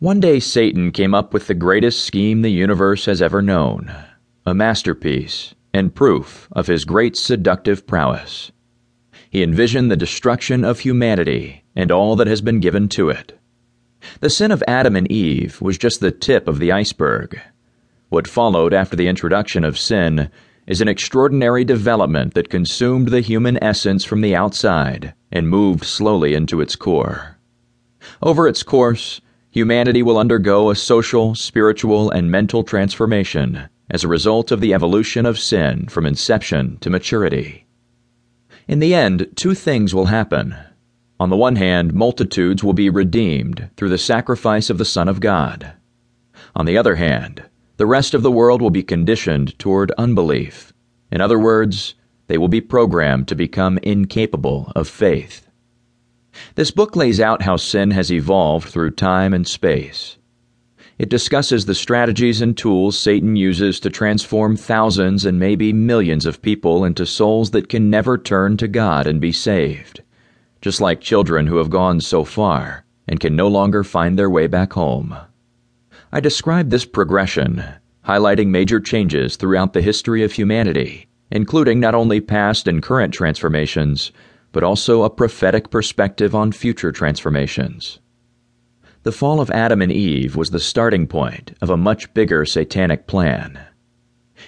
One day, Satan came up with the greatest scheme the universe has ever known a masterpiece and proof of his great seductive prowess. He envisioned the destruction of humanity and all that has been given to it. The sin of Adam and Eve was just the tip of the iceberg. What followed after the introduction of sin is an extraordinary development that consumed the human essence from the outside and moved slowly into its core. Over its course, humanity will undergo a social, spiritual, and mental transformation as a result of the evolution of sin from inception to maturity. In the end, two things will happen. On the one hand, multitudes will be redeemed through the sacrifice of the Son of God. On the other hand, the rest of the world will be conditioned toward unbelief. In other words, they will be programmed to become incapable of faith. This book lays out how sin has evolved through time and space. It discusses the strategies and tools Satan uses to transform thousands and maybe millions of people into souls that can never turn to God and be saved, just like children who have gone so far and can no longer find their way back home. I describe this progression, highlighting major changes throughout the history of humanity, including not only past and current transformations but also a prophetic perspective on future transformations. The fall of Adam and Eve was the starting point of a much bigger satanic plan.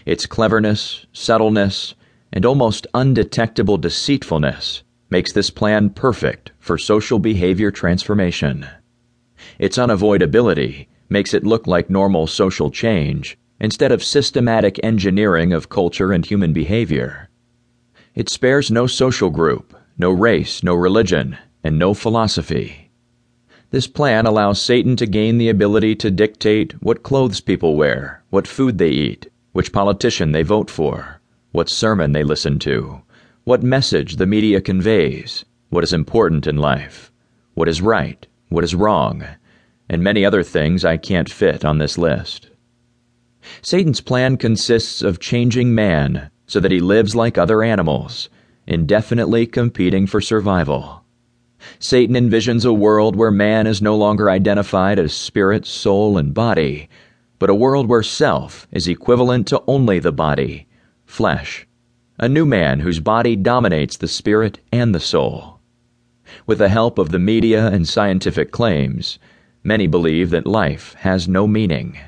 Its cleverness, subtleness, and almost undetectable deceitfulness makes this plan perfect for social behavior transformation. Its unavoidability makes it look like normal social change instead of systematic engineering of culture and human behavior. It spares no social group, no race, no religion, and no philosophy. This plan allows Satan to gain the ability to dictate what clothes people wear, what food they eat, which politician they vote for, what sermon they listen to, what message the media conveys, what is important in life, what is right, what is wrong, and many other things I can't fit on this list. Satan's plan consists of changing man so that he lives like other animals indefinitely competing for survival. Satan envisions a world where man is no longer identified as spirit, soul, and body, but a world where self is equivalent to only the body, flesh, a new man whose body dominates the spirit and the soul. With the help of the media and scientific claims, many believe that life has no meaning.